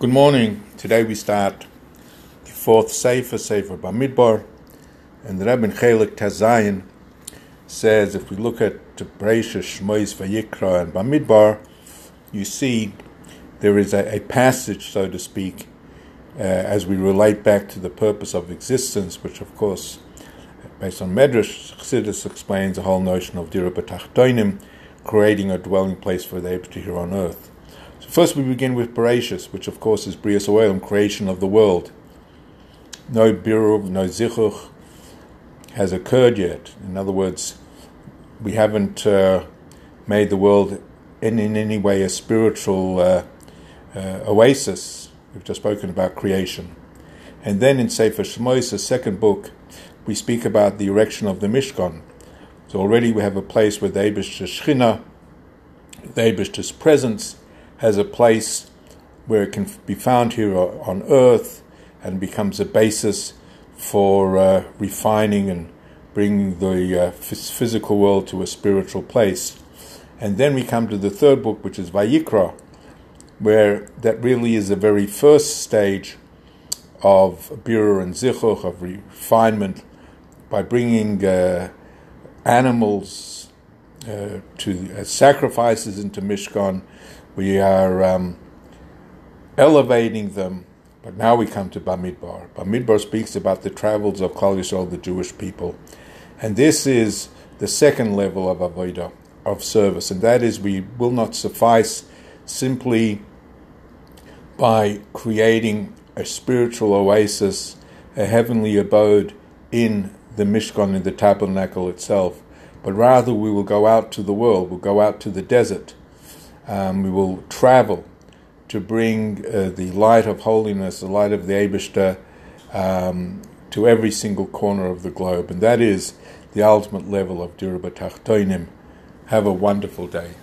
Good morning. Today we start the fourth Sefer, Sefer Bamidbar, and Rebbe Chelik Tazayin says if we look at Breisha, Shmois, Vayikra, and Bamidbar, you see there is a, a passage, so to speak, uh, as we relate back to the purpose of existence, which of course, based on Medrash, Chassidus explains the whole notion of Dira B'tachtoinim, creating a dwelling place for the here on earth. First we begin with Bereshis, which of course is Brias Oelim, creation of the world. No Birur, no Zichuch has occurred yet. In other words, we haven't uh, made the world in, in any way a spiritual uh, uh, oasis. We've just spoken about creation. And then in Sefer Shmois, the second book, we speak about the erection of the Mishkan. So already we have a place where the Abish's Shechina, the Abish's presence, has a place where it can be found here on earth and becomes a basis for uh, refining and bringing the uh, physical world to a spiritual place. And then we come to the third book, which is Vayikra, where that really is the very first stage of birur and zichuch, of refinement, by bringing uh, animals uh, to uh, sacrifices into Mishkan we are um, elevating them, but now we come to Bamidbar. Bamidbar speaks about the travels of Klal Yisrael, the Jewish people, and this is the second level of avodah, of service, and that is we will not suffice simply by creating a spiritual oasis, a heavenly abode in the Mishkan, in the tabernacle itself, but rather we will go out to the world, we'll go out to the desert, um, we will travel to bring uh, the light of holiness, the light of the Abishta, um, to every single corner of the globe. And that is the ultimate level of Dira B'tachtoinim. Have a wonderful day.